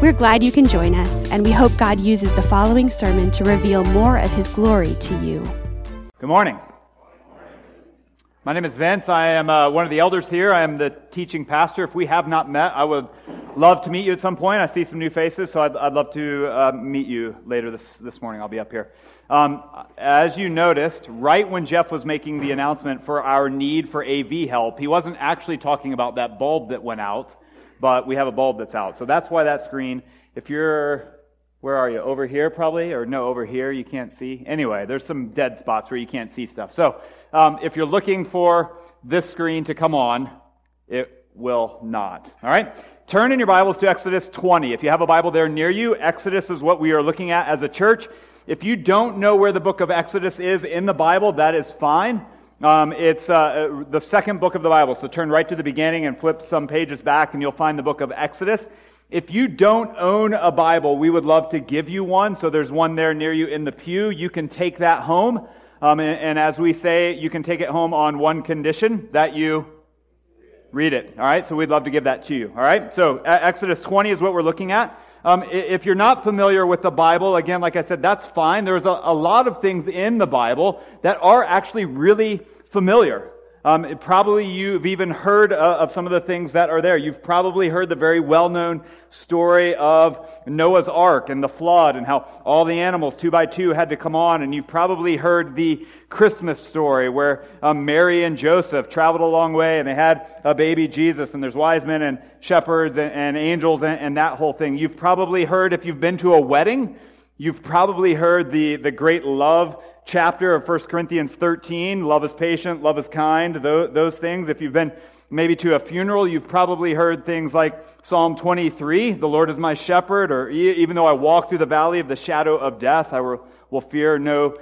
We're glad you can join us, and we hope God uses the following sermon to reveal more of His glory to you. Good morning. My name is Vince. I am uh, one of the elders here. I am the teaching pastor. If we have not met, I would love to meet you at some point. I see some new faces, so I'd, I'd love to uh, meet you later this, this morning. I'll be up here. Um, as you noticed, right when Jeff was making the announcement for our need for AV help, he wasn't actually talking about that bulb that went out but we have a bulb that's out. So that's why that screen, if you're, where are you? Over here probably? Or no, over here you can't see? Anyway, there's some dead spots where you can't see stuff. So um, if you're looking for this screen to come on, it will not. All right? Turn in your Bibles to Exodus 20. If you have a Bible there near you, Exodus is what we are looking at as a church. If you don't know where the book of Exodus is in the Bible, that is fine. Um, it's uh, the second book of the Bible. So turn right to the beginning and flip some pages back, and you'll find the book of Exodus. If you don't own a Bible, we would love to give you one. So there's one there near you in the pew. You can take that home. Um, and, and as we say, you can take it home on one condition that you read it. All right? So we'd love to give that to you. All right? So Exodus 20 is what we're looking at. Um, if you're not familiar with the Bible, again, like I said, that's fine. There's a, a lot of things in the Bible that are actually really familiar. Um, it, probably you've even heard uh, of some of the things that are there. You've probably heard the very well known story of Noah's Ark and the flood and how all the animals, two by two, had to come on. And you've probably heard the Christmas story where um, Mary and Joseph traveled a long way and they had a baby Jesus, and there's wise men and shepherds and, and angels and, and that whole thing. You've probably heard, if you've been to a wedding, you've probably heard the, the great love chapter of 1 Corinthians 13. Love is patient, love is kind, those, those things. If you've been maybe to a funeral, you've probably heard things like Psalm 23, the Lord is my shepherd, or even though I walk through the valley of the shadow of death, I will, will fear no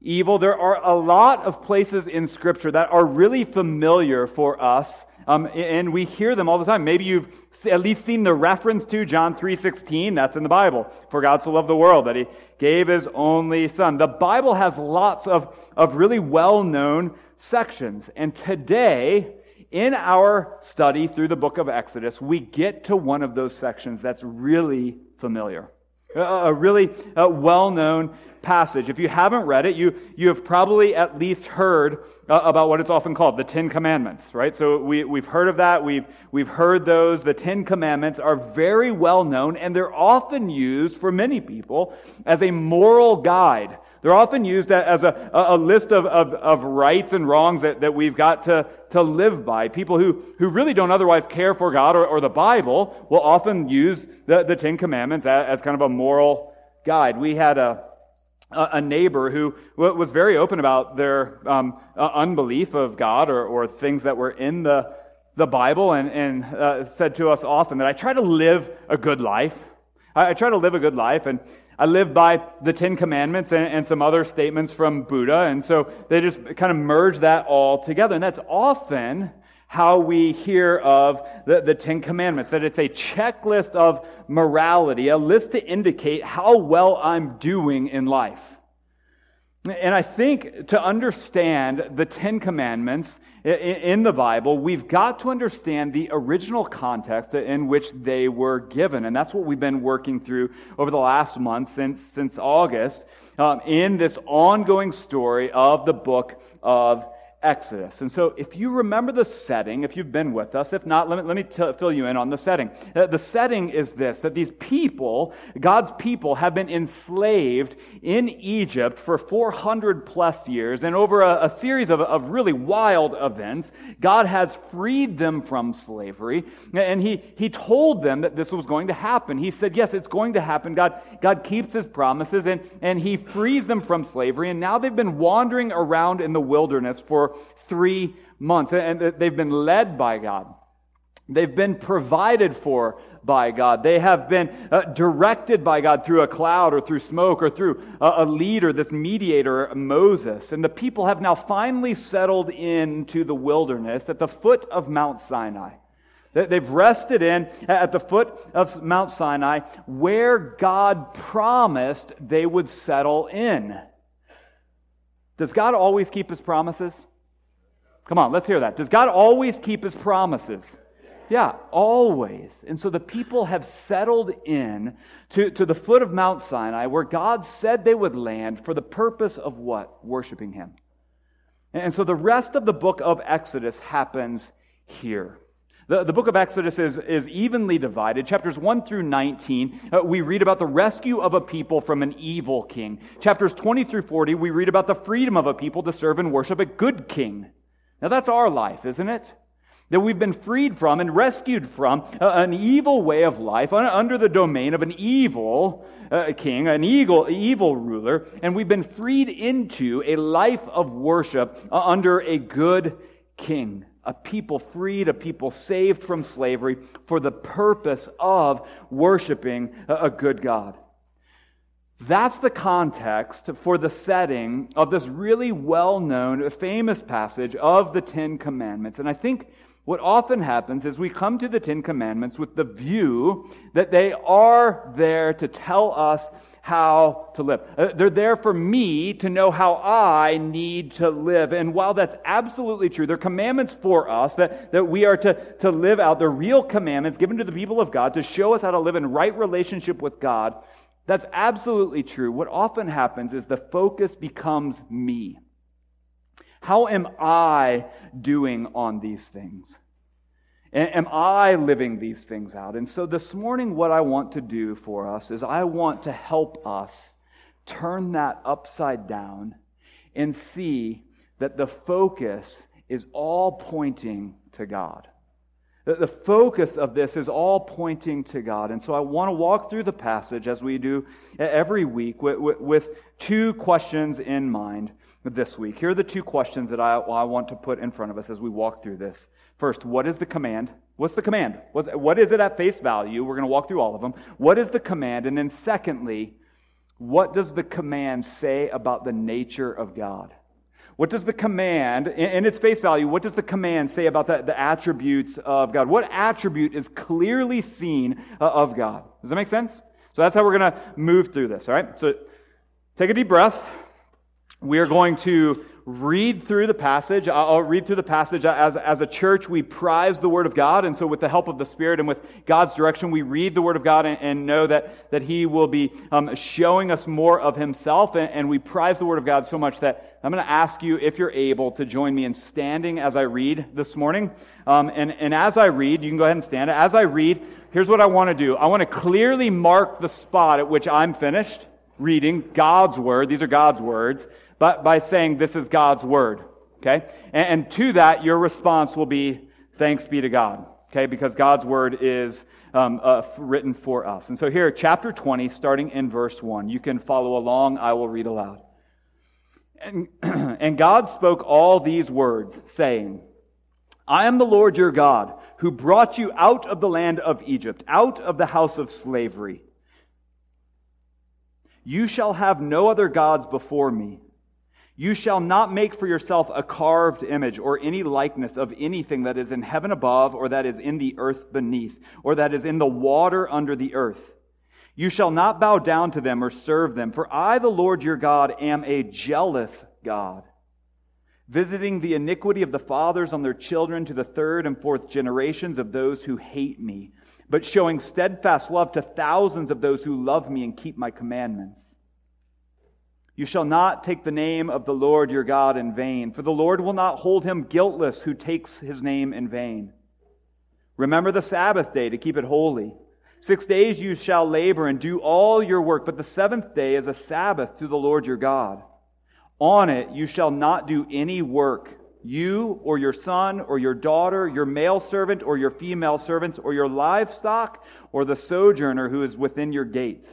evil. There are a lot of places in Scripture that are really familiar for us, um, and we hear them all the time. Maybe you've at least seen the reference to John 3:16, that's in the Bible. For God so loved the world that he gave his only son. The Bible has lots of, of really well-known sections. And today, in our study through the book of Exodus, we get to one of those sections that's really familiar. A really well known passage. If you haven't read it, you, you have probably at least heard uh, about what it's often called the Ten Commandments, right? So we, we've heard of that. We've, we've heard those. The Ten Commandments are very well known, and they're often used for many people as a moral guide. They're often used as a, a list of, of, of rights and wrongs that, that we've got to, to live by. People who, who really don't otherwise care for God or, or the Bible will often use the, the Ten Commandments as, as kind of a moral guide. We had a, a neighbor who was very open about their um, uh, unbelief of God or, or things that were in the, the Bible and, and uh, said to us often that I try to live a good life. I, I, try to live a good life and I live by the Ten Commandments and, and some other statements from Buddha. And so they just kind of merge that all together. And that's often how we hear of the, the Ten Commandments, that it's a checklist of morality, a list to indicate how well I'm doing in life. And I think to understand the Ten Commandments in the Bible, we've got to understand the original context in which they were given. And that's what we've been working through over the last month since, since August um, in this ongoing story of the book of Exodus. And so, if you remember the setting, if you've been with us, if not, let me, let me t- fill you in on the setting. Uh, the setting is this that these people, God's people, have been enslaved in Egypt for 400 plus years. And over a, a series of, of really wild events, God has freed them from slavery. And he, he told them that this was going to happen. He said, Yes, it's going to happen. God, God keeps his promises, and, and he frees them from slavery. And now they've been wandering around in the wilderness for three months. And they've been led by God. They've been provided for by God. They have been uh, directed by God through a cloud or through smoke or through a, a leader, this mediator, Moses. And the people have now finally settled into the wilderness at the foot of Mount Sinai. They've rested in at the foot of Mount Sinai where God promised they would settle in. Does God always keep his promises? Come on, let's hear that. Does God always keep his promises? Yeah, always. And so the people have settled in to, to the foot of Mount Sinai where God said they would land for the purpose of what? Worshiping him. And so the rest of the book of Exodus happens here. The, the book of Exodus is, is evenly divided. Chapters 1 through 19, uh, we read about the rescue of a people from an evil king. Chapters 20 through 40, we read about the freedom of a people to serve and worship a good king. Now that's our life, isn't it? That we've been freed from and rescued from an evil way of life under the domain of an evil uh, king, an evil, evil ruler, and we've been freed into a life of worship uh, under a good king a people freed, a people saved from slavery for the purpose of worshiping a good God. That's the context for the setting of this really well known, famous passage of the Ten Commandments. And I think what often happens is we come to the Ten Commandments with the view that they are there to tell us how to live. Uh, they're there for me to know how I need to live. And while that's absolutely true, they're commandments for us that, that we are to, to live out. They're real commandments given to the people of God to show us how to live in right relationship with God. That's absolutely true. What often happens is the focus becomes me. How am I doing on these things? Am I living these things out? And so this morning, what I want to do for us is I want to help us turn that upside down and see that the focus is all pointing to God. The focus of this is all pointing to God. And so I want to walk through the passage as we do every week with, two questions in mind this week. Here are the two questions that I want to put in front of us as we walk through this. First, what is the command? What's the command? What is it at face value? We're going to walk through all of them. What is the command? And then, secondly, what does the command say about the nature of God? What does the command, in its face value, what does the command say about the, the attributes of God? What attribute is clearly seen uh, of God? Does that make sense? So that's how we're going to move through this, all right? So take a deep breath. We are going to read through the passage. I'll read through the passage. As, as a church, we prize the Word of God. And so, with the help of the Spirit and with God's direction, we read the Word of God and, and know that, that He will be um, showing us more of Himself. And, and we prize the Word of God so much that I'm going to ask you, if you're able, to join me in standing as I read this morning. Um, and, and as I read, you can go ahead and stand. As I read, here's what I want to do I want to clearly mark the spot at which I'm finished reading God's Word. These are God's words but by saying this is God's word. Okay? And, and to that, your response will be thanks be to God. Okay? Because God's word is um, uh, written for us. And so here, chapter 20, starting in verse 1. You can follow along. I will read aloud. And, and God spoke all these words, saying, I am the Lord your God, who brought you out of the land of Egypt, out of the house of slavery. You shall have no other gods before me. You shall not make for yourself a carved image or any likeness of anything that is in heaven above, or that is in the earth beneath, or that is in the water under the earth. You shall not bow down to them or serve them, for I, the Lord your God, am a jealous God, visiting the iniquity of the fathers on their children to the third and fourth generations of those who hate me, but showing steadfast love to thousands of those who love me and keep my commandments. You shall not take the name of the Lord your God in vain, for the Lord will not hold him guiltless who takes his name in vain. Remember the Sabbath day to keep it holy. Six days you shall labor and do all your work, but the seventh day is a Sabbath to the Lord your God. On it you shall not do any work, you or your son or your daughter, your male servant or your female servants, or your livestock, or the sojourner who is within your gates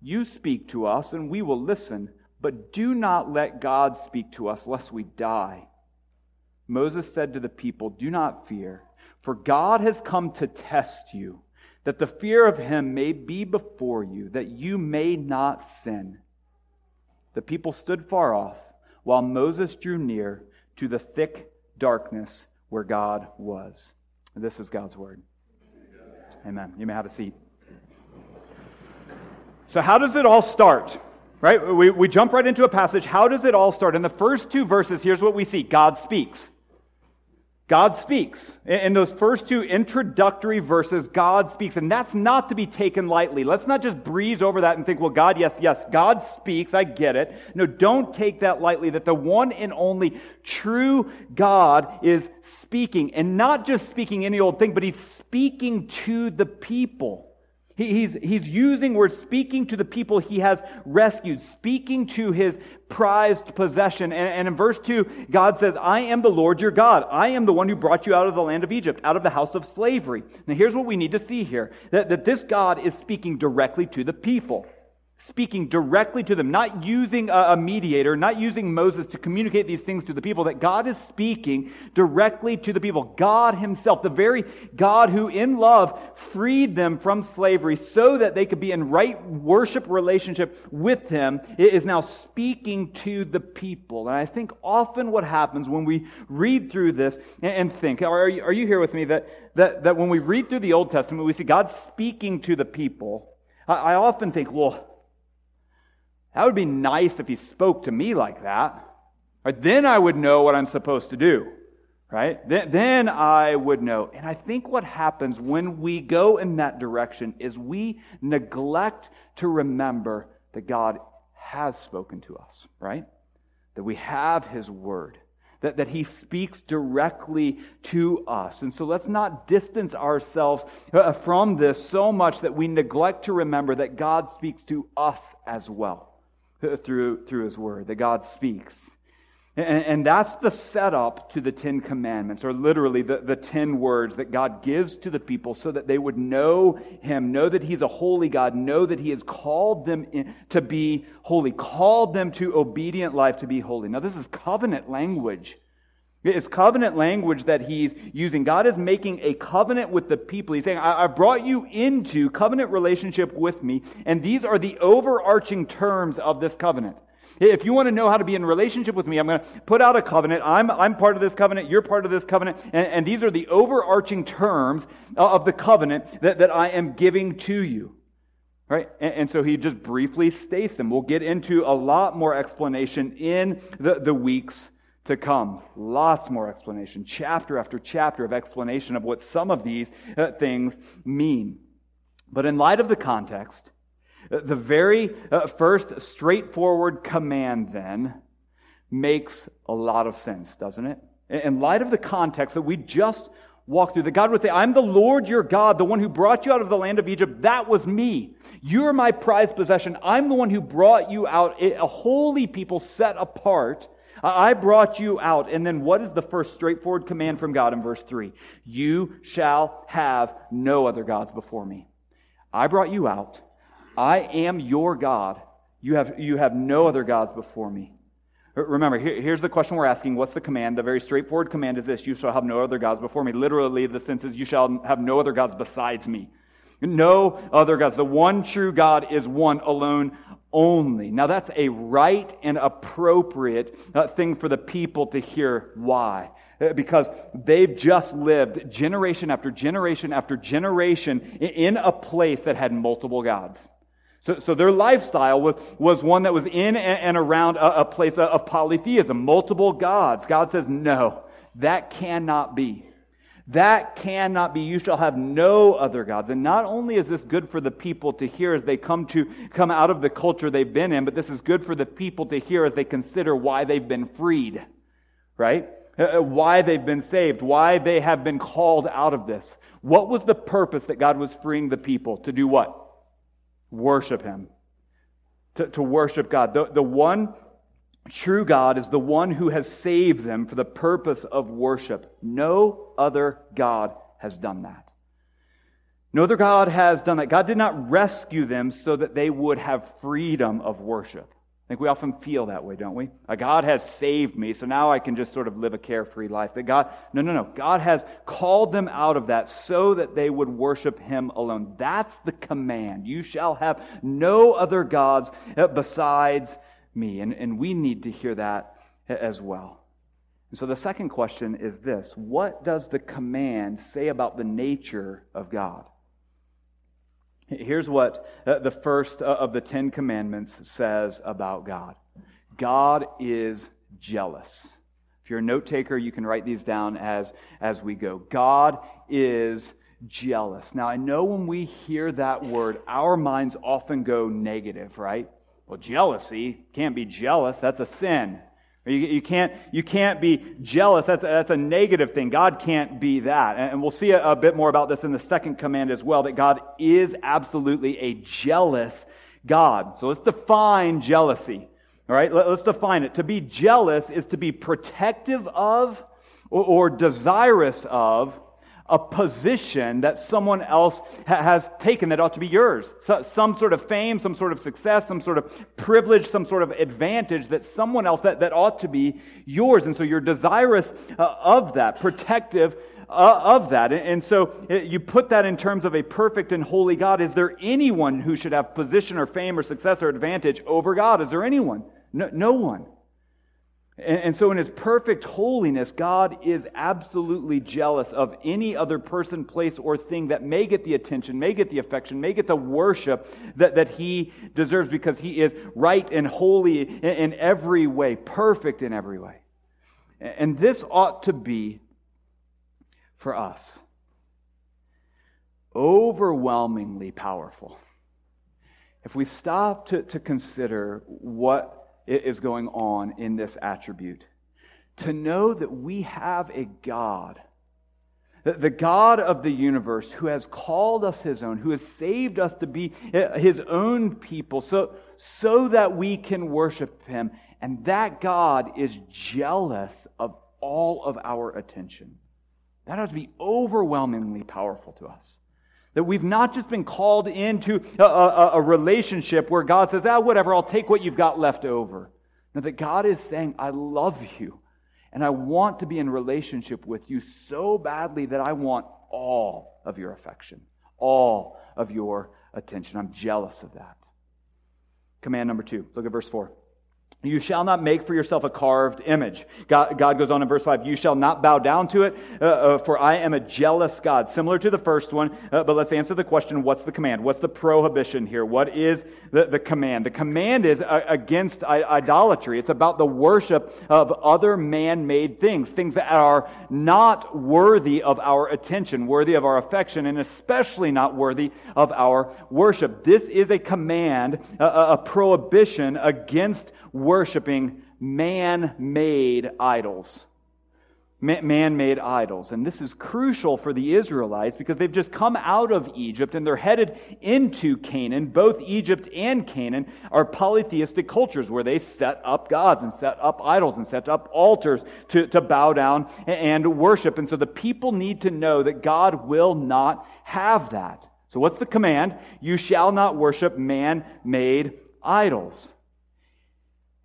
You speak to us, and we will listen, but do not let God speak to us, lest we die. Moses said to the people, Do not fear, for God has come to test you that the fear of him may be before you, that you may not sin. The people stood far off, while Moses drew near to the thick darkness where God was. This is God's word. Amen. You may have a seat. So, how does it all start? Right? We, we jump right into a passage. How does it all start? In the first two verses, here's what we see God speaks. God speaks. In those first two introductory verses, God speaks. And that's not to be taken lightly. Let's not just breeze over that and think, well, God, yes, yes, God speaks. I get it. No, don't take that lightly that the one and only true God is speaking. And not just speaking any old thing, but he's speaking to the people. He's, he's using words, speaking to the people he has rescued, speaking to his prized possession. And, and in verse 2, God says, I am the Lord your God. I am the one who brought you out of the land of Egypt, out of the house of slavery. Now, here's what we need to see here that, that this God is speaking directly to the people speaking directly to them, not using a, mediator, not using Moses to communicate these things to the people, that God is speaking directly to the people. God Himself, the very God who in love freed them from slavery so that they could be in right worship relationship with Him, is now speaking to the people. And I think often what happens when we read through this and, think, are you, are you here with me, that, that, that when we read through the Old Testament, we see God speaking to the people. I, I often think, well, that would be nice if he spoke to me like that. Then I would know what I'm supposed to do. Right? Then, then I would know. And I think what happens when we go in that direction is we neglect to remember that God has spoken to us, right? That we have his word that, that he speaks directly to us. And so let's not distance ourselves uh, from this so much that we neglect to remember that God speaks to us as well through, through his word, that God speaks. And, and, that's the setup to the Ten Commandments, or literally the, the ten words that God gives to the people so that they would know him, know that he's a holy God, know that he has called them in, to be holy, called them to obedient life to be holy. Now, this is covenant language. It's covenant language that he's using. God is making a covenant with the people. He's saying, I, I brought you into covenant relationship with me, and these are the overarching terms of this covenant. If you want to know how to be in relationship with me, I'm going to put out a covenant. I'm, I'm part of this covenant. You're part of this covenant. And, and these are the overarching terms of the covenant that, that I am giving to you. Right? And, and, so he just briefly states them. We'll get into a lot more explanation in the, the weeks to come. Lots more explanation, chapter after chapter of explanation of what some of these uh, things mean. But in light of the context, uh, the very uh, first straightforward command then makes a lot of sense, doesn't it? In light of the context that we just walked through, that God would say, I'm the Lord your God, the one who brought you out of the land of Egypt. That was me. You're my prized possession. I'm the one who brought you out, a holy people set apart I brought you out. And then what is the first straightforward command from God in verse 3? You shall have no other gods before me. I brought you out. I am your God. You have, you have no other gods before me. Uh, remember, here, here's the question we're asking. What's the command? The very straightforward command is this You shall have no other gods before me. Literally, the sense is you shall have no other gods besides me. No other gods. The one true God is one alone only. Now, that's a right and appropriate uh, thing for the people to hear. Why? Uh, because they've just lived generation after generation after generation in a place that had multiple gods. So, so their lifestyle was, was one that was in and, around a, a place of polytheism, multiple gods. God says, no, that cannot be. That cannot be. You shall have no other gods. And not only is this good for the people to hear as they come to come out of the culture they've been in, but this is good for the people to hear as they consider why they've been freed, right? Uh, uh, why they've been saved, why they have been called out of this. What was the purpose that God was freeing the people to do what? Worship Him. To, to worship God. The, the one true God is the one who has saved them for the purpose of worship. No other God has done that. No other God has done that. God did not rescue them so that they would have freedom of worship. I think we often feel that way, don't we? God has saved me, so now I can just sort of live a carefree life. That God, no, no, no. God has called them out of that so that they would worship Him alone. That's the command. You shall have no other gods uh, besides me. And, and we need to hear that as well. And so the second question is this What does the command say about the nature of God? Here's what uh, the first uh, of the Ten Commandments says about God God is jealous. If you're a note taker, you can write these down as, as we go. God is jealous. Now, I know when we hear that word, our minds often go negative, right? Well, jealousy can't be jealous. That's a sin. You, you, can't, you can't be jealous. That's, that's a negative thing. God can't be that. And we'll see a, a bit more about this in the second command as well that God is absolutely a jealous God. So let's define jealousy. All right, Let, us define it. To be jealous is to be protective of or, or desirous of a position that someone else ha- has taken that ought to be yours. So, some sort of fame, some sort of success, some sort of privilege, some sort of advantage that someone else that, that ought to be yours. And so you're desirous uh, of that, protective uh, of that. And, and so it, uh, you put that in terms of a perfect and holy God. Is there anyone who should have position or fame or success or advantage over God? Is there anyone? No, no one. And, and so, in his perfect holiness, God is absolutely jealous of any other person, place, or thing that may get the attention, may get the affection, may get the worship that, that he deserves because he is right and holy in, in every way, perfect in every way. And this ought to be for us overwhelmingly powerful. If we stop to, to consider what is going on in this attribute. To know that we have a God, the God of the universe, who has called us his own, who has saved us to be eh, his own people, so, so that we can worship him. And that God is jealous of all of our attention. That ought to be overwhelmingly powerful to us. That we've not just been called into a, a, a, relationship where God says, ah, whatever, I'll take what you've got left over. No, that God is saying, I love you and I want to be in relationship with you so badly that I want all of your affection, all of your attention. I'm jealous of that. Command number two. Look at verse 4. You shall not make for yourself a carved image. God, God, goes on in verse 5, you shall not bow down to it, uh, uh, for I am a jealous God. Similar to the first one, uh, but let's answer the question what's the command? What's the prohibition here? What is the, the command? The command is uh, against idolatry. It's about the worship of other man made things, things that are not worthy of our attention, worthy of our affection, and especially not worthy of our worship. This is a command, a, a prohibition against worshiping man made idols. Man made idols. And this is crucial for the Israelites because they've just come out of Egypt and they're headed into Canaan. Both Egypt and Canaan are polytheistic cultures where they set up gods and set up idols and set up altars to, to bow down and worship. And so the people need to know that God will not have that. So, what's the command? You shall not worship man made idols.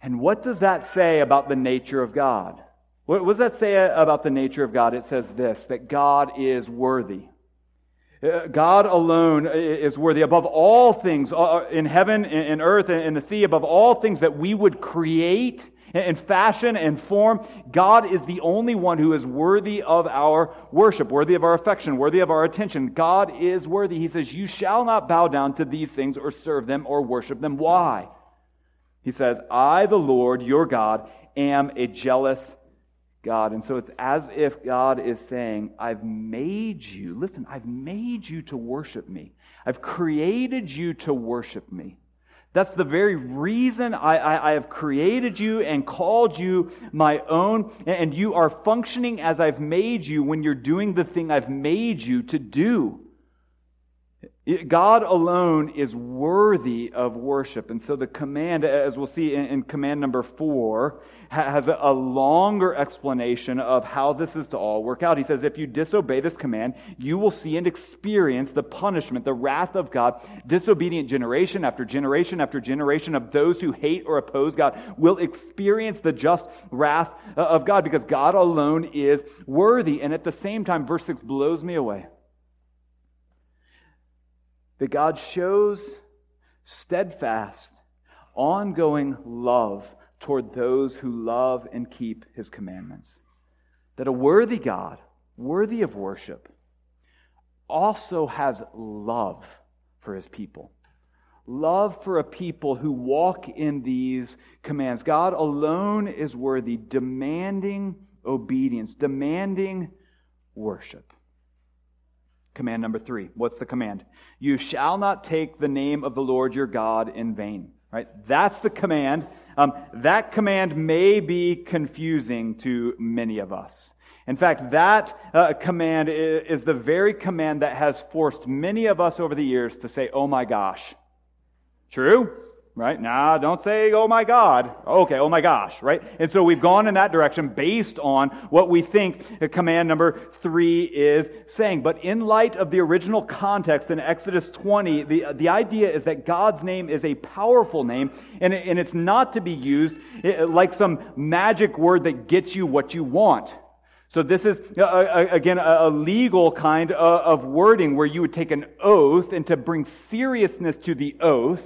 And what does that say about the nature of God? What does that say about the nature of God? It says this that God is worthy. Uh, God alone is worthy above all things uh, uh, in heaven, in earth, in the sea, above all things that we would create and fashion and form. God is the only one who is worthy of our worship, worthy of our affection, worthy of our attention. God is worthy. He says, You shall not bow down to these things or serve them or worship them. Why? He says, I, the Lord, your God, am a jealous God. And so it's as if God is saying, I've made you, listen, I've made you to worship me. I've created you to worship me. That's the very reason I, I, I, have created you and called you my own, and you are functioning as I've made you when you're doing the thing I've made you to do. God alone is worthy of worship. And so the command, as we'll see in, command number four, has a, longer explanation of how this is to all work out. He says, if you disobey this command, you will see and experience the punishment, the wrath of God. Disobedient generation after generation after generation of those who hate or oppose God will experience the just wrath uh, of God because God alone is worthy. And at the same time, verse 6 blows me away that God shows steadfast, ongoing love toward those who love and keep his commandments. That a worthy God, worthy of worship, also has love for his people. Love for a people who walk in these commands. God alone is worthy, demanding obedience, demanding worship. Command number three. What's the command? You shall not take the name of the Lord your God in vain. Right? That's the command. Um, that command may be confusing to many of us. In fact, that uh, command is, is the very command that has forced many of us over the years to say, oh my gosh. True? Right? Nah, don't say, oh my God. Okay, oh my gosh, right? And so we've gone in that direction based on what we think command number three is saying. But in light of the original context in Exodus 20, the, the idea is that God's name is a powerful name, and, and it's not to be used eh, like some magic word that gets you what you want. So this is, uh, uh again, a legal kind of wording where you would take an oath, and to bring seriousness to the oath,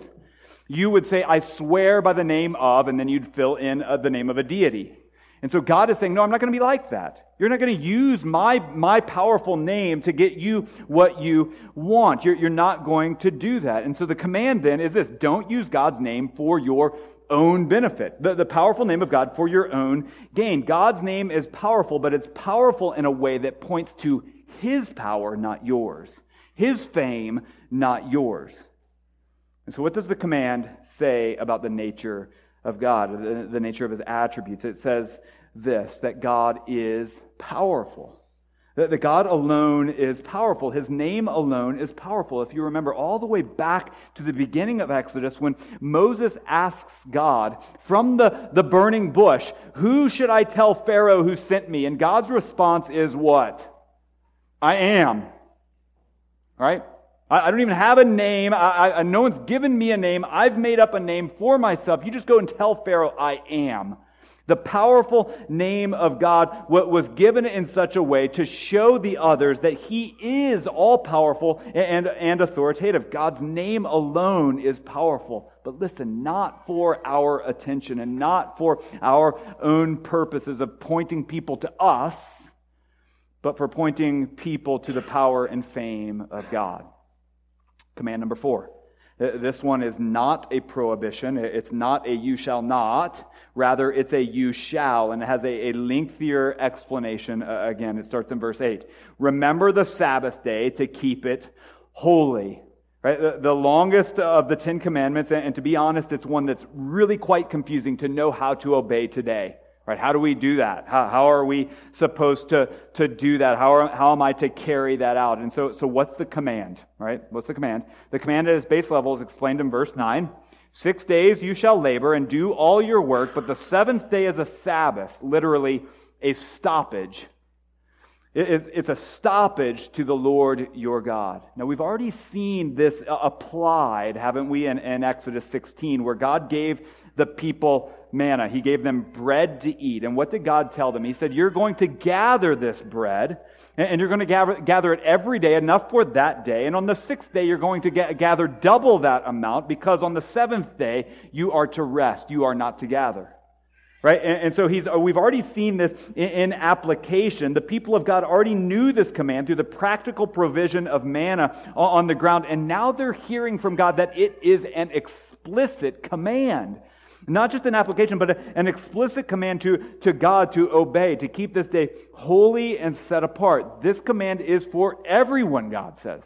you would say, I swear by the name of, and then you'd fill in uh, the name of a deity. And so God is saying, No, I'm not going to be like that. You're not going to use my, my powerful name to get you what you want. You're, you're not going to do that. And so the command then is this don't use God's name for your own benefit, the, the powerful name of God for your own gain. God's name is powerful, but it's powerful in a way that points to His power, not yours, His fame, not yours. And so, what does the command say about the nature of God, the, the nature of his attributes? It says this that God is powerful. That, God alone is powerful. His name alone is powerful. If you remember all the way back to the beginning of Exodus, when Moses asks God from the, the burning bush, Who should I tell Pharaoh who sent me? And God's response is what? I am. Right? I, don't even have a name. I, I, no one's given me a name. I've made up a name for myself. You just go and tell Pharaoh, I am. The powerful name of God was given in such a way to show the others that He is all powerful and, and authoritative. God's name alone is powerful. But listen, not for our attention and not for our own purposes of pointing people to us, but for pointing people to the power and fame of God. Command number four. This one is not a prohibition. It's not a you shall not. Rather, it's a you shall, and it has a, a lengthier explanation. Uh, again, it starts in verse 8. Remember the Sabbath day to keep it holy. Right? The, the longest of the Ten Commandments, and, and to be honest, it's one that's really quite confusing to know how to obey today. Right? How do we do that? How, how are we supposed to, to do that? How, are, how am I to carry that out? And so, so what's the command? Right? What's the command? The command at its base level is explained in verse 9. Six days you shall labor and do all your work, but the seventh day is a Sabbath, literally a stoppage. It's, a stoppage to the Lord your God. Now, we've already seen this applied, haven't we, in, in Exodus 16, where God gave the people manna. He gave them bread to eat. And what did God tell them? He said, You're going to gather this bread, and you're going to gather, gather it every day, enough for that day. And on the sixth day, you're going to get, gather double that amount, because on the seventh day, you are to rest. You are not to gather. Right? And, and, so he's, uh, we've already seen this in, in, application. The people of God already knew this command through the practical provision of manna on, on the ground. And now they're hearing from God that it is an explicit command. Not just an application, but an explicit command to, to God to obey, to keep this day holy and set apart. This command is for everyone, God says.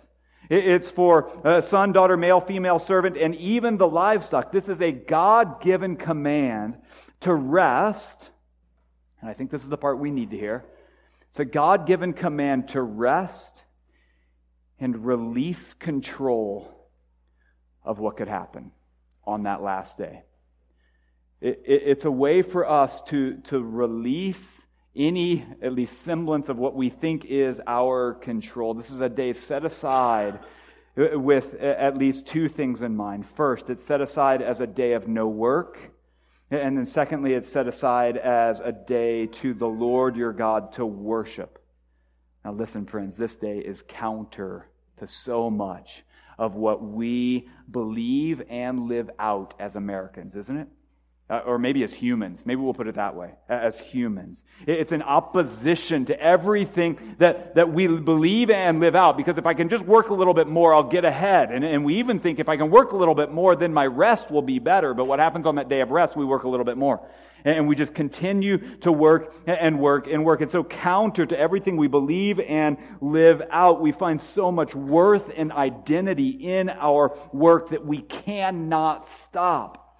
It's for a son, daughter, male, female servant, and even the livestock. This is a God given command to rest, and I think this is the part we need to hear. It's a God given command to rest and release control of what could happen on that last day. It, it, it's a way for us to, to release any, at least, semblance of what we think is our control. This is a day set aside with at least two things in mind. First, it's set aside as a day of no work and then, secondly, it's set aside as a day to the Lord your God to worship. Now, listen, friends, this day is counter to so much of what we believe and live out as Americans, isn't it? Uh, or maybe as humans. Maybe we'll put it that way as humans. It's an opposition to everything that, that we believe and live out. Because if I can just work a little bit more, I'll get ahead. And, and we even think if I can work a little bit more, then my rest will be better. But what happens on that day of rest, we work a little bit more. And we just continue to work and work and work. And so, counter to everything we believe and live out, we find so much worth and identity in our work that we cannot stop.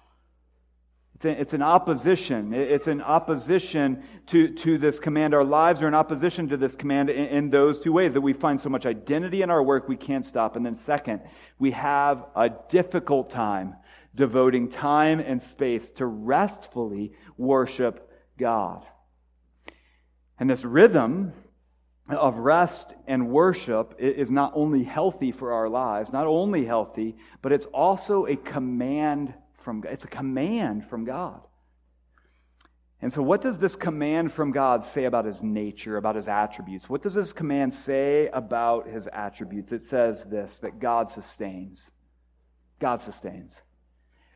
It's an opposition. It's an opposition to, to this command. Our lives are in opposition to this command in, in, those two ways that we find so much identity in our work we can't stop. And then, second, we have a difficult time devoting time and space to restfully worship God. And this rhythm of rest and worship is not only healthy for our lives, not only healthy, but it's also a command from God. It's a command from God. And so, what does this command from God say about his nature, about his attributes? What does this command say about his attributes? It says this that God sustains. God sustains.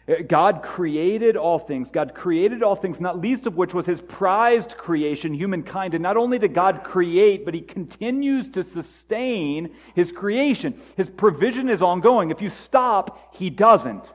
Uh, God created all things. God created all things, not least of which was his prized creation, humankind. And not only did God create, but he continues to sustain his creation. His provision is ongoing. If you stop, he doesn't.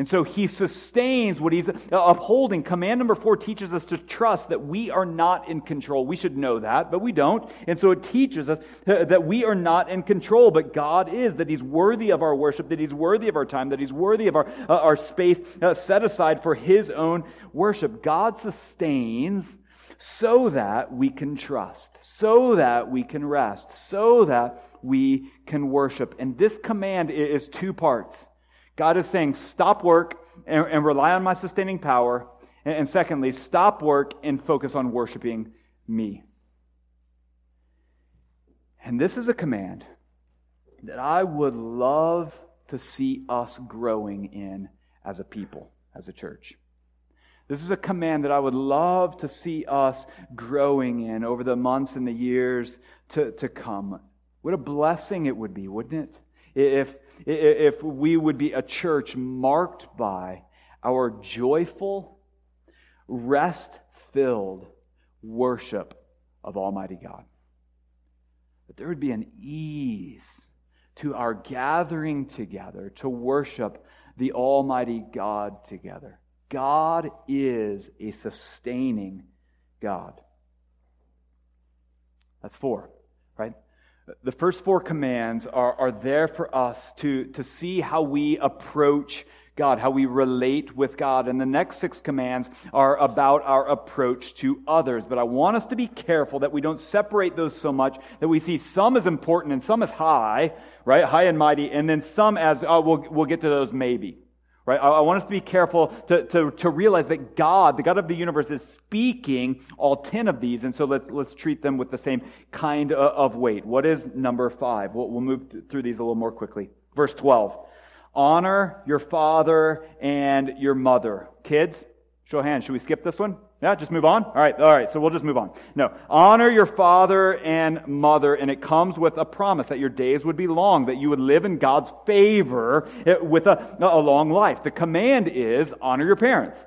And so he sustains what he's upholding. Command number four teaches us to trust that we are not in control. We should know that, but we don't. And so it teaches us that we are not in control, but God is, that he's worthy of our worship, that he's worthy of our time, that he's worthy of our, uh, our space uh, set aside for his own worship. God sustains so that we can trust, so that we can rest, so that we can worship. And this command is two parts. God is saying, stop work and, and rely on my sustaining power. And, and secondly, stop work and focus on worshiping me. And this is a command that I would love to see us growing in as a people, as a church. This is a command that I would love to see us growing in over the months and the years to, to come. What a blessing it would be, wouldn't it? If, if we would be a church marked by our joyful, rest filled worship of Almighty God. That there would be an ease to our gathering together to worship the Almighty God together. God is a sustaining God. That's four, right? The first four commands are, are there for us to, to see how we approach God, how we relate with God. And the next six commands are about our approach to others. But I want us to be careful that we don't separate those so much that we see some as important and some as high, right? High and mighty, and then some as, oh, we'll, we'll get to those maybe. Right? I, I want us to be careful to, to, to realize that God, the God of the universe, is speaking all 10 of these. And so let's, let's treat them with the same kind of weight. What is number five? We'll, we'll move through these a little more quickly. Verse 12. Honor your father and your mother. Kids, Show of hands. Should we skip this one? Yeah, just move on? All right, all right, so we'll just move on. No. Honor your father and mother, and it comes with a promise that your days would be long, that you would live in God's favor eh, with a, a long life. The command is honor your parents.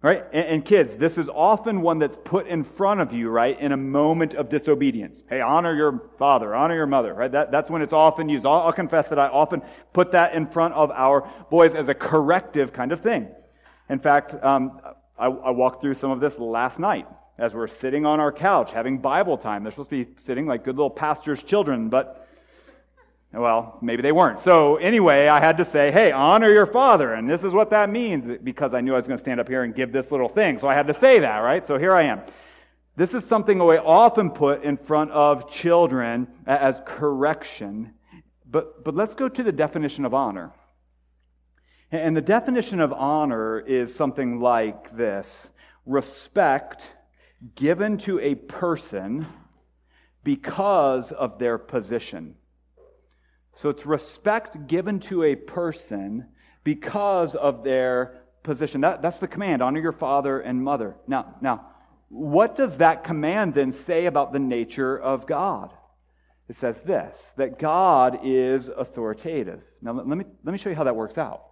Right? And, and, kids, this is often one that's put in front of you, right, in a moment of disobedience. Hey, honor your father, honor your mother, right? That, that's when it's often used. I'll, I'll confess that I often put that in front of our boys as a corrective kind of thing. In fact, um, I, I walked through some of this last night as we're sitting on our couch having Bible time. They're supposed to be sitting like good little pastor's children, but well, maybe they weren't. So anyway, I had to say, hey, honor your father. And this is what that means because I knew I was going to stand up here and give this little thing. So I had to say that, right? So here I am. This is something we often put in front of children as correction. But, but let's go to the definition of honor. And the definition of honor is something like this respect given to a person because of their position. So it's respect given to a person because of their position. That, that's the command honor your father and mother. Now, now, what does that command then say about the nature of God? It says this that God is authoritative. Now, let me, let me show you how that works out.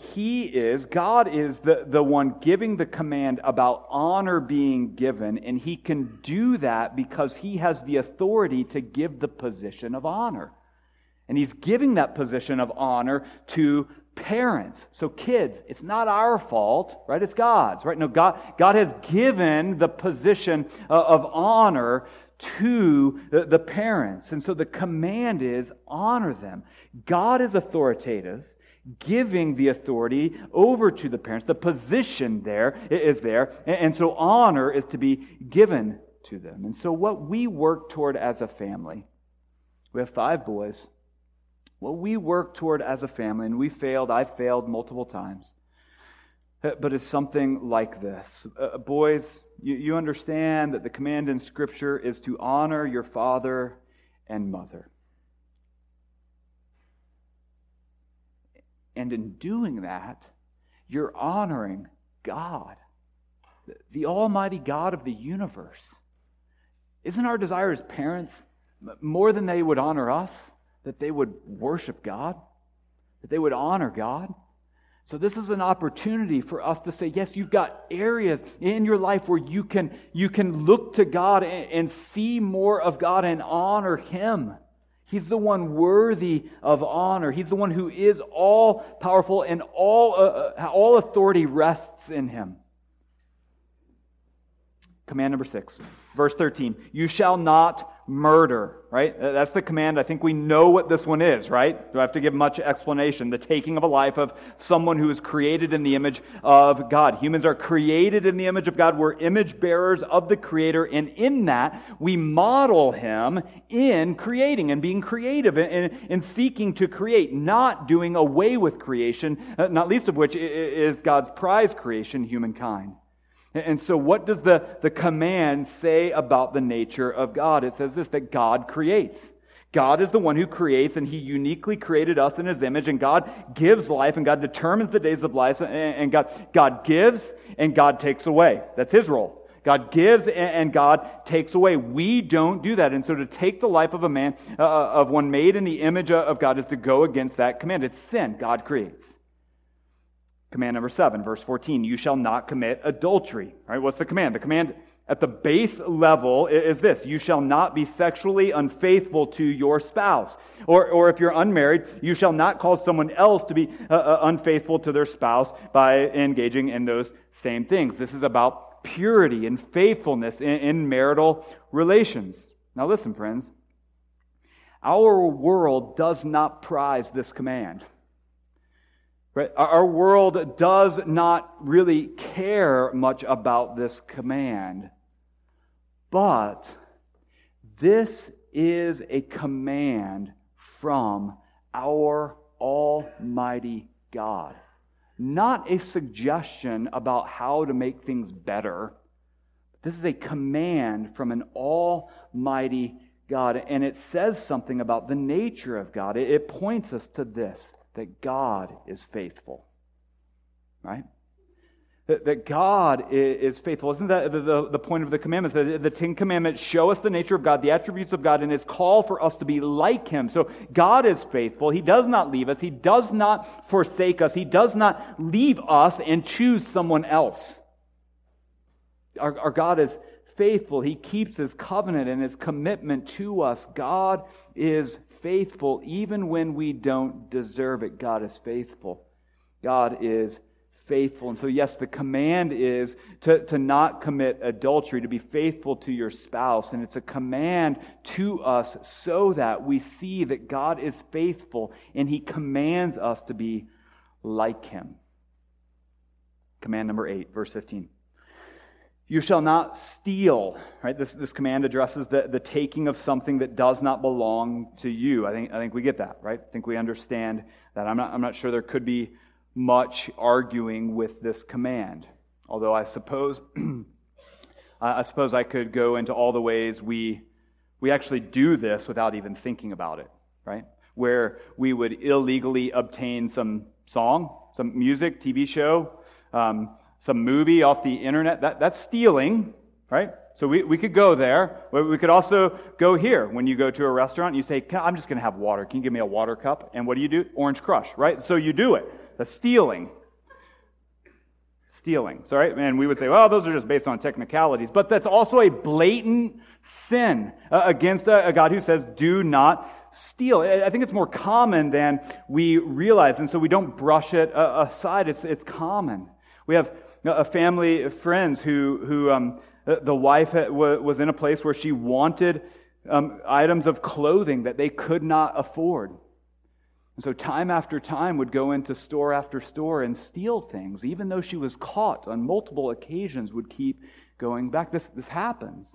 He is, God is the, the one giving the command about honor being given, and He can do that because He has the authority to give the position of honor. And he's giving that position of honor to parents. So kids, it's not our fault, right? It's God's, right? No, God, God has given the position uh, of honor to the, the parents. And so the command is honor them. God is authoritative giving the authority over to the parents. The position there is there. And so honor is to be given to them. And so what we work toward as a family, we have five boys what we work toward as a family, and we failed, I failed multiple times, uh, but it's something like this. Uh, uh, boys, you, you understand that the command in Scripture is to honor your father and mother. And in doing that, you're honoring God, the Almighty God of the universe. Isn't our desire as parents more than they would honor us? that they would worship God, that they would honor God. So this is an opportunity for us to say, yes, you've got areas in your life where you can, you can look to God and, and see more of God and honor Him. He's the one worthy of honor. He's the one who is all powerful and all, uh, uh all authority rests in Him. Command number six, verse 13. You shall not murder, right? That's the command. I think we know what this one is, right? Do I have to give much explanation? The taking of a life of someone who is created in the image of God. Humans are created in the image of God. We're image bearers of the Creator, and in that, we model Him in creating and being creative and, in seeking to create, not doing away with creation, uh, not least of which is God's prize creation, humankind. And so, what does the, the command say about the nature of God? It says this that God creates. God is the one who creates, and He uniquely created us in His image, and God gives life, and God determines the days of life, and God, God gives, and God takes away. That's His role. God gives, and God takes away. We don't do that. And so, to take the life of a man, uh, of one made in the image of God, is to go against that command. It's sin. God creates. Command number seven, verse 14, you shall not commit adultery. Right, what's the command? The command at the base level is this you shall not be sexually unfaithful to your spouse. Or, or if you're unmarried, you shall not cause someone else to be uh, uh, unfaithful to their spouse by engaging in those same things. This is about purity and faithfulness in, in marital relations. Now, listen, friends. Our world does not prize this command. Right? Our world does not really care much about this command. But this is a command from our Almighty God. Not a suggestion about how to make things better. This is a command from an Almighty God. And it says something about the nature of God. It points us to this that God is faithful. Right? that, God is, faithful. Isn't that the, the, the point of the commandments? The, the Ten Commandments show us the nature of God, the attributes of God, and His call for us to be like Him. So God is faithful. He does not leave us. He does not forsake us. He does not leave us and choose someone else. Our, our God is faithful. He keeps His covenant and His commitment to us. God is faithful even when we don't deserve it. God is faithful. God is faithful. And so, yes, the command is to, to not commit adultery, to be faithful to your spouse. And it's a command to us so that we see that God is faithful and he commands us to be like him. Command number eight, verse 15. You shall not steal, right? This, this command addresses the, the taking of something that does not belong to you. I think, I think we get that, right? I think we understand that. I'm not, I'm not sure there could be much arguing with this command. Although I suppose, I suppose I could go into all the ways we, we actually do this without even thinking about it, right? Where we would illegally obtain some song, some music, TV show, um, some movie off the internet. That, that's stealing, right? So we, we could go there. We could also go here. When you go to a restaurant, you say, I'm just going to have water. Can you give me a water cup? And what do you do? Orange Crush, right? So you do it. That's stealing. Stealing. Sorry? And we would say, well, those are just based on technicalities. But that's also a blatant sin uh, against a, a God who says, do not steal. I think it's more common than we realize. And so we don't brush it uh, aside. It's, it's common. We have a family of friends who, who um, the wife was in a place where she wanted um, items of clothing that they could not afford. And so, time after time, would go into store after store and steal things, even though she was caught on multiple occasions, would keep going back. This, this happens.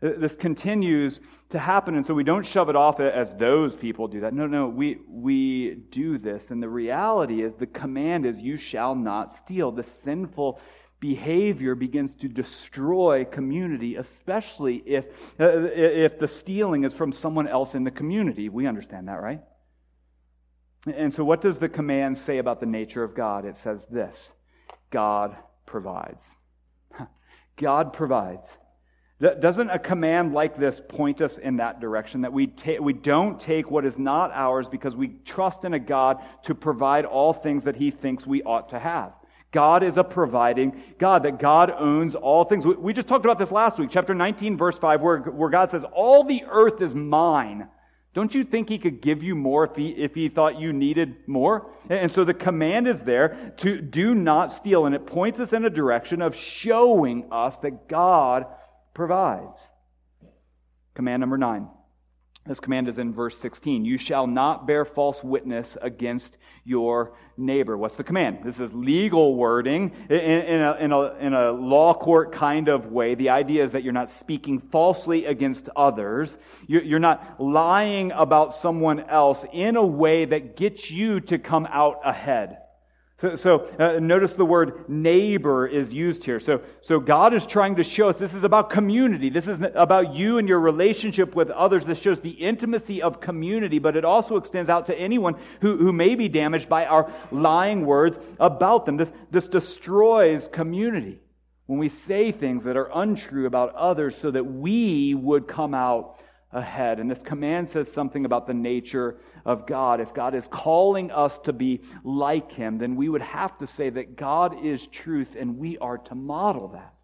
This continues to happen, and so we don't shove it off as those people do that. No, no, we, we do this. And the reality is the command is, You shall not steal. The sinful behavior begins to destroy community, especially if, uh, if the stealing is from someone else in the community. We understand that, right? And so, what does the command say about the nature of God? It says this God provides. God provides. Doesn't a command like this point us in that direction? That we, ta- we don't take what is not ours because we trust in a God to provide all things that He thinks we ought to have. God is a providing God, that God owns all things. We just talked about this last week, chapter 19, verse 5, where, where God says, All the earth is mine. Don't you think he could give you more if he, if he thought you needed more? And so the command is there to do not steal, and it points us in a direction of showing us that God provides. Command number nine this command is in verse 16. You shall not bear false witness against your neighbor. What's the command? This is legal wording in, in, a, in, a, in a law court kind of way. The idea is that you're not speaking falsely against others. You're not lying about someone else in a way that gets you to come out ahead. So, so uh, notice the word neighbor is used here. So, so God is trying to show us this is about community. This is about you and your relationship with others. This shows the intimacy of community, but it also extends out to anyone who, who may be damaged by our lying words about them. This, this destroys community when we say things that are untrue about others so that we would come out ahead. And this command says something about the nature of God. If God is calling us to be like Him, then we would have to say that God is truth and we are to model that.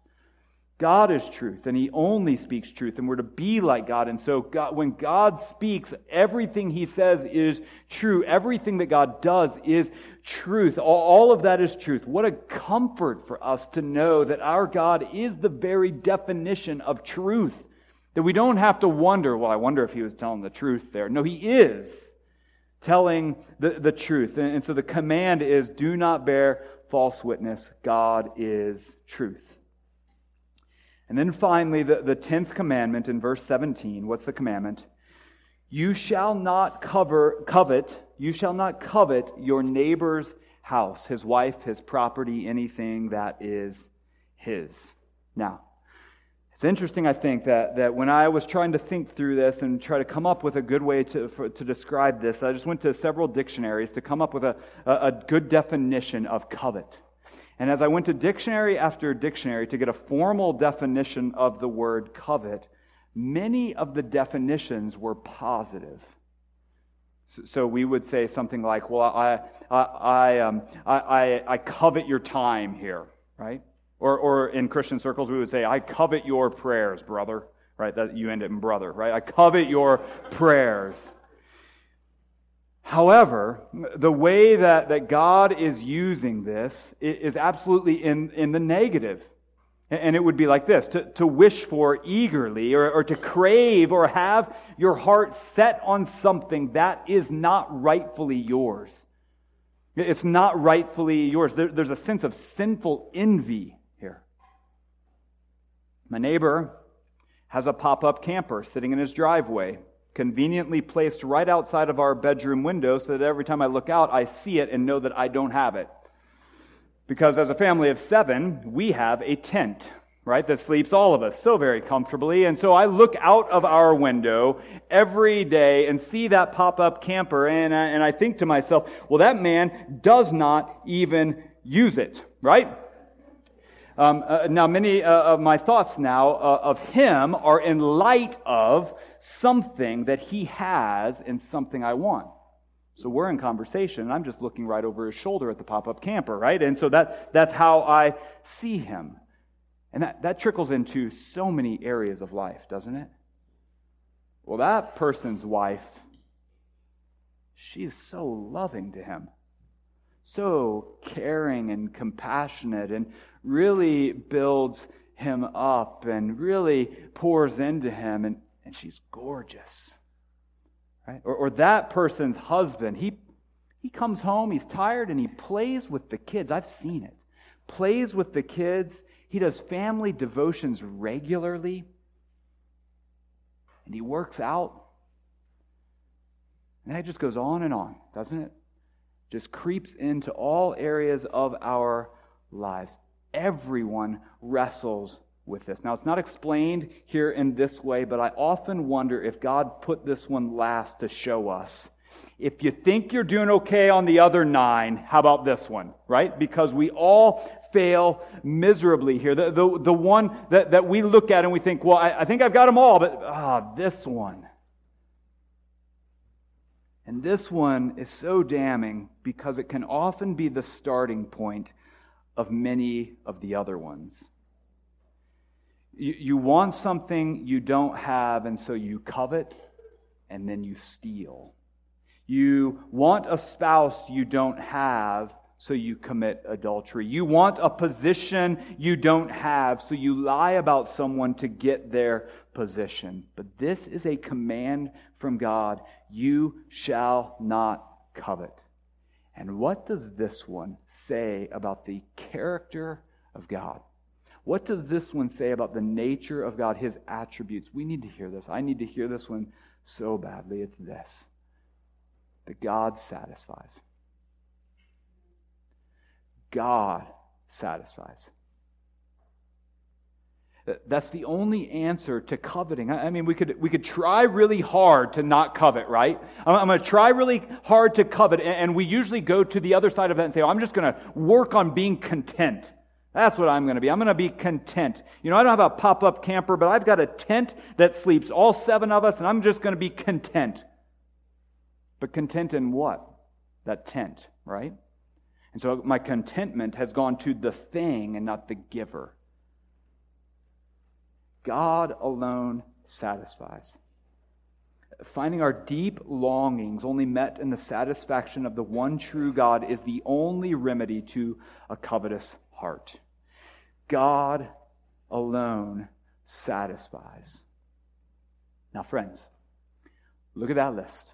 God is truth, and He only speaks truth, and we're to be like God. And so, God, when God speaks, everything He says is true. Everything that God does is truth. All, all of that is truth. What a comfort for us to know that our God is the very definition of truth. That we don't have to wonder, well, I wonder if he was telling the truth there. No, he is telling the, the truth. And, and so the command is do not bear false witness. God is truth. And then finally, the, the 10th commandment in verse 17. What's the commandment? You shall not cover, covet, you shall not covet your neighbor's house, his wife, his property, anything that is his. Now, it's interesting, I think, that, that when I was trying to think through this and try to come up with a good way to, for, to describe this, I just went to several dictionaries to come up with a, a, a good definition of covet. And as I went to dictionary after dictionary to get a formal definition of the word covet, many of the definitions were positive. So we would say something like, Well, I, I, I, um, I, I covet your time here, right? Or, or in Christian circles, we would say, I covet your prayers, brother, right? That you end it in brother, right? I covet your prayers. However, the way that, that God is using this is absolutely in, in the negative. And it would be like this to, to wish for eagerly or, or to crave or have your heart set on something that is not rightfully yours. It's not rightfully yours. There, there's a sense of sinful envy. My neighbor has a pop up camper sitting in his driveway conveniently placed right outside of our bedroom window so that every time I look out, I see it and know that I don't have it. Because as a family of seven, we have a tent, right, that sleeps all of us so very comfortably. And so I look out of our window every day and see that pop up camper, and I, and I think to myself, well, that man does not even use it, right? Um, uh, now, many uh, of my thoughts now uh, of him are in light of something that he has and something I want. So we're in conversation, and I'm just looking right over his shoulder at the pop up camper, right? And so that, that's how I see him. And that, that trickles into so many areas of life, doesn't it? Well, that person's wife, she's so loving to him, so caring and compassionate, and really builds him up and really pours into him. And and she's gorgeous. Right? Or, or that person's husband, he, he comes home, he's tired, and he plays with the kids. I've seen it. Plays with the kids. He does family devotions regularly. And he works out. And that just goes on and on, doesn't it? Just creeps into all areas of our lives. Everyone wrestles with this. Now, it's not explained here in this way, but I often wonder if God put this one last to show us. If you think you're doing okay on the other nine, how about this one, right? Because we all fail miserably here. The, the, the one that, that we look at and we think, well, I, I think I've got them all, but ah, this one. And this one is so damning because it can often be the starting point of many of the other ones. You, you want something you don't have, and so you covet, and then you steal. You want a spouse you don't have, so you commit adultery. You want a position you don't have, so you lie about someone to get their position. But this is a command from God you shall not covet. And what does this one say about the character of God? What does this one say about the nature of God, his attributes? We need to hear this. I need to hear this one so badly. It's this that God satisfies. God satisfies. That's the only answer to coveting. I mean, we could, we could try really hard to not covet, right? I'm, going to try really hard to covet, and we usually go to the other side of that and say, oh, I'm just going to work on being content. That's what I'm going to be. I'm going to be content. You know, I don't have a pop up camper, but I've got a tent that sleeps all seven of us, and I'm just going to be content. But content in what? That tent, right? And so my contentment has gone to the thing and not the giver. God alone satisfies. Finding our deep longings only met in the satisfaction of the one true God is the only remedy to a covetous heart. God alone satisfies. Now, friends, look at that list.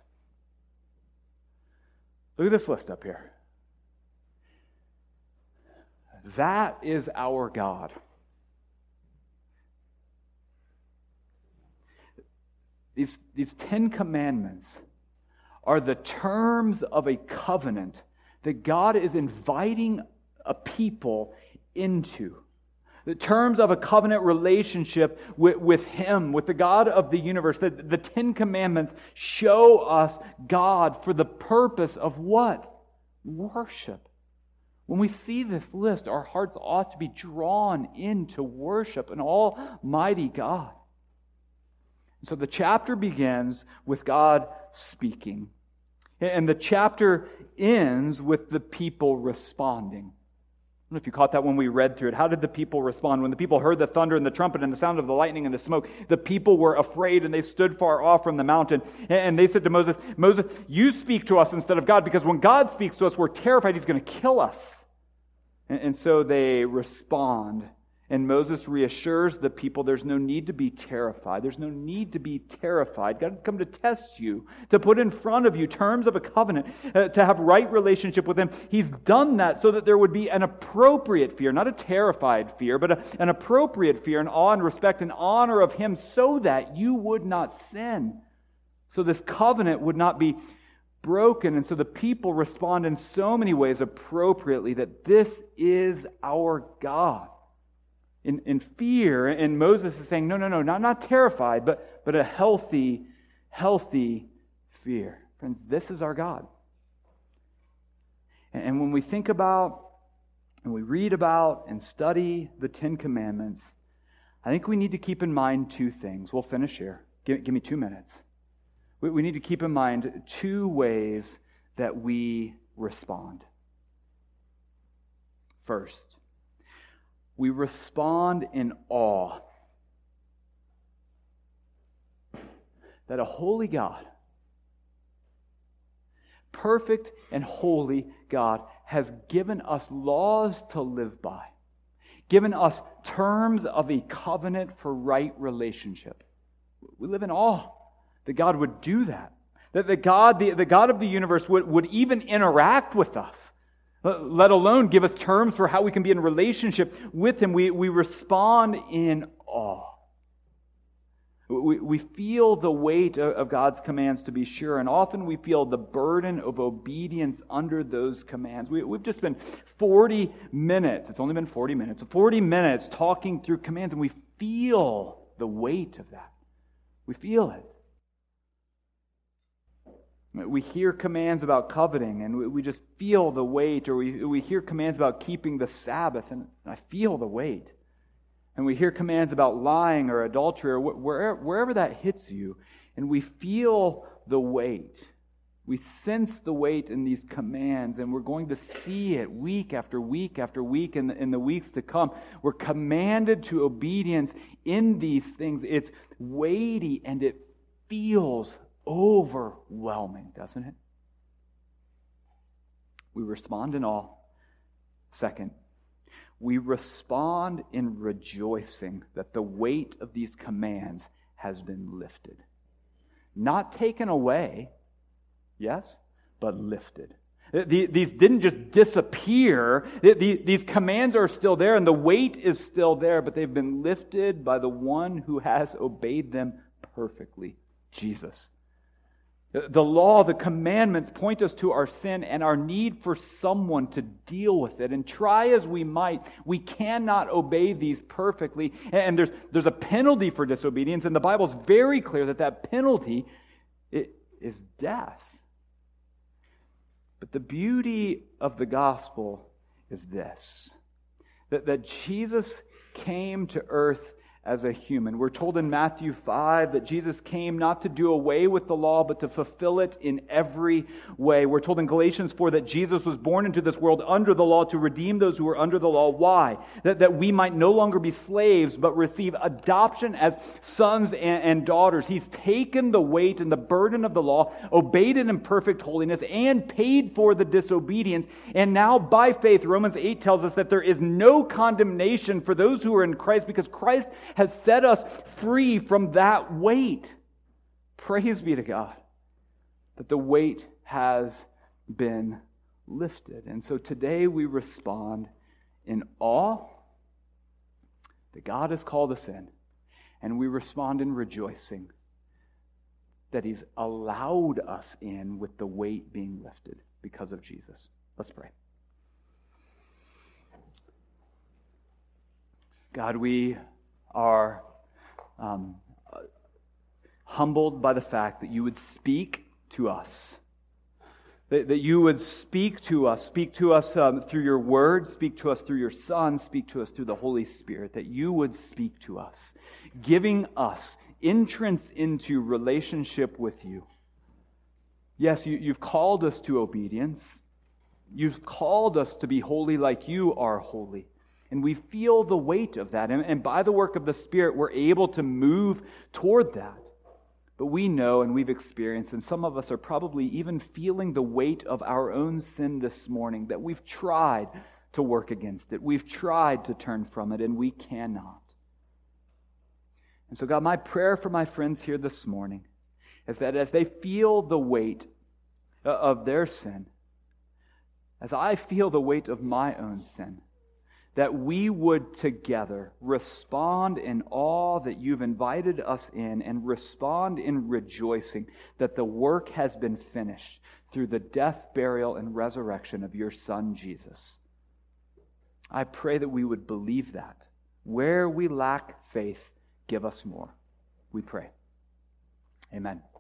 Look at this list up here. That is our God. These, these Ten Commandments are the terms of a covenant that God is inviting a people into the terms of a covenant relationship with, with Him, with the God of the universe. The, the Ten Commandments show us God for the purpose of what? Worship. When we see this list, our hearts ought to be drawn into worship an almighty God. So the chapter begins with God speaking. And the chapter ends with the people responding. Don't know if you caught that when we read through it. How did the people respond? When the people heard the thunder and the trumpet and the sound of the lightning and the smoke, the people were afraid and they stood far off from the mountain. And they said to Moses, Moses, you speak to us instead of God, because when God speaks to us, we're terrified he's going to kill us. And so they respond and Moses reassures the people there's no need to be terrified. There's no need to be terrified. God has come to test you, to put in front of you terms of a covenant, uh, to have right relationship with Him. He's done that so that there would be an appropriate fear, not a terrified fear, but a, an appropriate fear, an awe and respect and honor of Him so that you would not sin. So this covenant would not be broken. And so the people respond in so many ways appropriately that this is our God in, in fear. And Moses is saying, no, no, no, not, not terrified, but, but a healthy, healthy fear. Friends, this is our God. And, and when we think about and we read about and study the Ten Commandments, I think we need to keep in mind two things. We'll finish here. Give, give me two minutes. We, we need to keep in mind two ways that we respond. First, we respond in awe that a holy God, perfect and holy God, has given us laws to live by, given us terms of a covenant for right relationship. We live in awe that God would do that. That the God, the, the God of the universe would, would even interact with us let alone give us terms for how we can be in relationship with Him. We, we respond in awe. We, we feel the weight of God's commands to be sure, and often we feel the burden of obedience under those commands. We, we've just been 40 minutes, it's only been 40 minutes, 40 minutes talking through commands, and we feel the weight of that. We feel it. We hear commands about coveting and we just feel the weight, or we, we hear commands about keeping the Sabbath and I feel the weight. And we hear commands about lying or adultery or wherever, wherever that hits you, and we feel the weight. We sense the weight in these commands, and we're going to see it week after week after week in the, in the weeks to come. We're commanded to obedience in these things. It's weighty and it feels overwhelming, doesn't it? We respond in awe. Second, we respond in rejoicing that the weight of these commands has been lifted. Not taken away, yes, but lifted. These didn't just disappear. These commands are still there, and the weight is still there, but they've been lifted by the one who has obeyed them perfectly Jesus. The law, the commandments point us to our sin and our need for someone to deal with it. And try as we might, we cannot obey these perfectly. And there's, there's a penalty for disobedience, and the Bible's very clear that that penalty is death. But the beauty of the gospel is this that, that Jesus came to earth as a human. We're told in Matthew 5 that Jesus came not to do away with the law, but to fulfill it in every way. We're told in Galatians 4 that Jesus was born into this world under the law to redeem those who were under the law. Why? That, that we might no longer be slaves, but receive adoption as sons and, and daughters. He's taken the weight and the burden of the law, obeyed it in perfect holiness, and paid for the disobedience. And now, by faith, Romans 8 tells us that there is no condemnation for those who are in Christ because Christ has set us free from that weight. Praise be to God that the weight has been lifted. And so today we respond in awe that God has called us in, and we respond in rejoicing that He's allowed us in with the weight being lifted because of Jesus. Let's pray. God, we are um, humbled by the fact that you would speak to us. that, that you would speak to us, speak to us um, through your word, speak to us through your Son, speak to us through the Holy Spirit, that you would speak to us, giving us entrance into relationship with you. Yes, you, you've called us to obedience. You've called us to be holy like you are holy. And we feel the weight of that. And, and by the work of the Spirit, we're able to move toward that. But we know and we've experienced, and some of us are probably even feeling the weight of our own sin this morning, that we've tried to work against it. We've tried to turn from it, and we cannot. And so, God, my prayer for my friends here this morning is that as they feel the weight uh, of their sin, as I feel the weight of my own sin, that we would together respond in awe that you've invited us in and respond in rejoicing that the work has been finished through the death, burial, and resurrection of your Son, Jesus. I pray that we would believe that. Where we lack faith, give us more. We pray. Amen. Amen.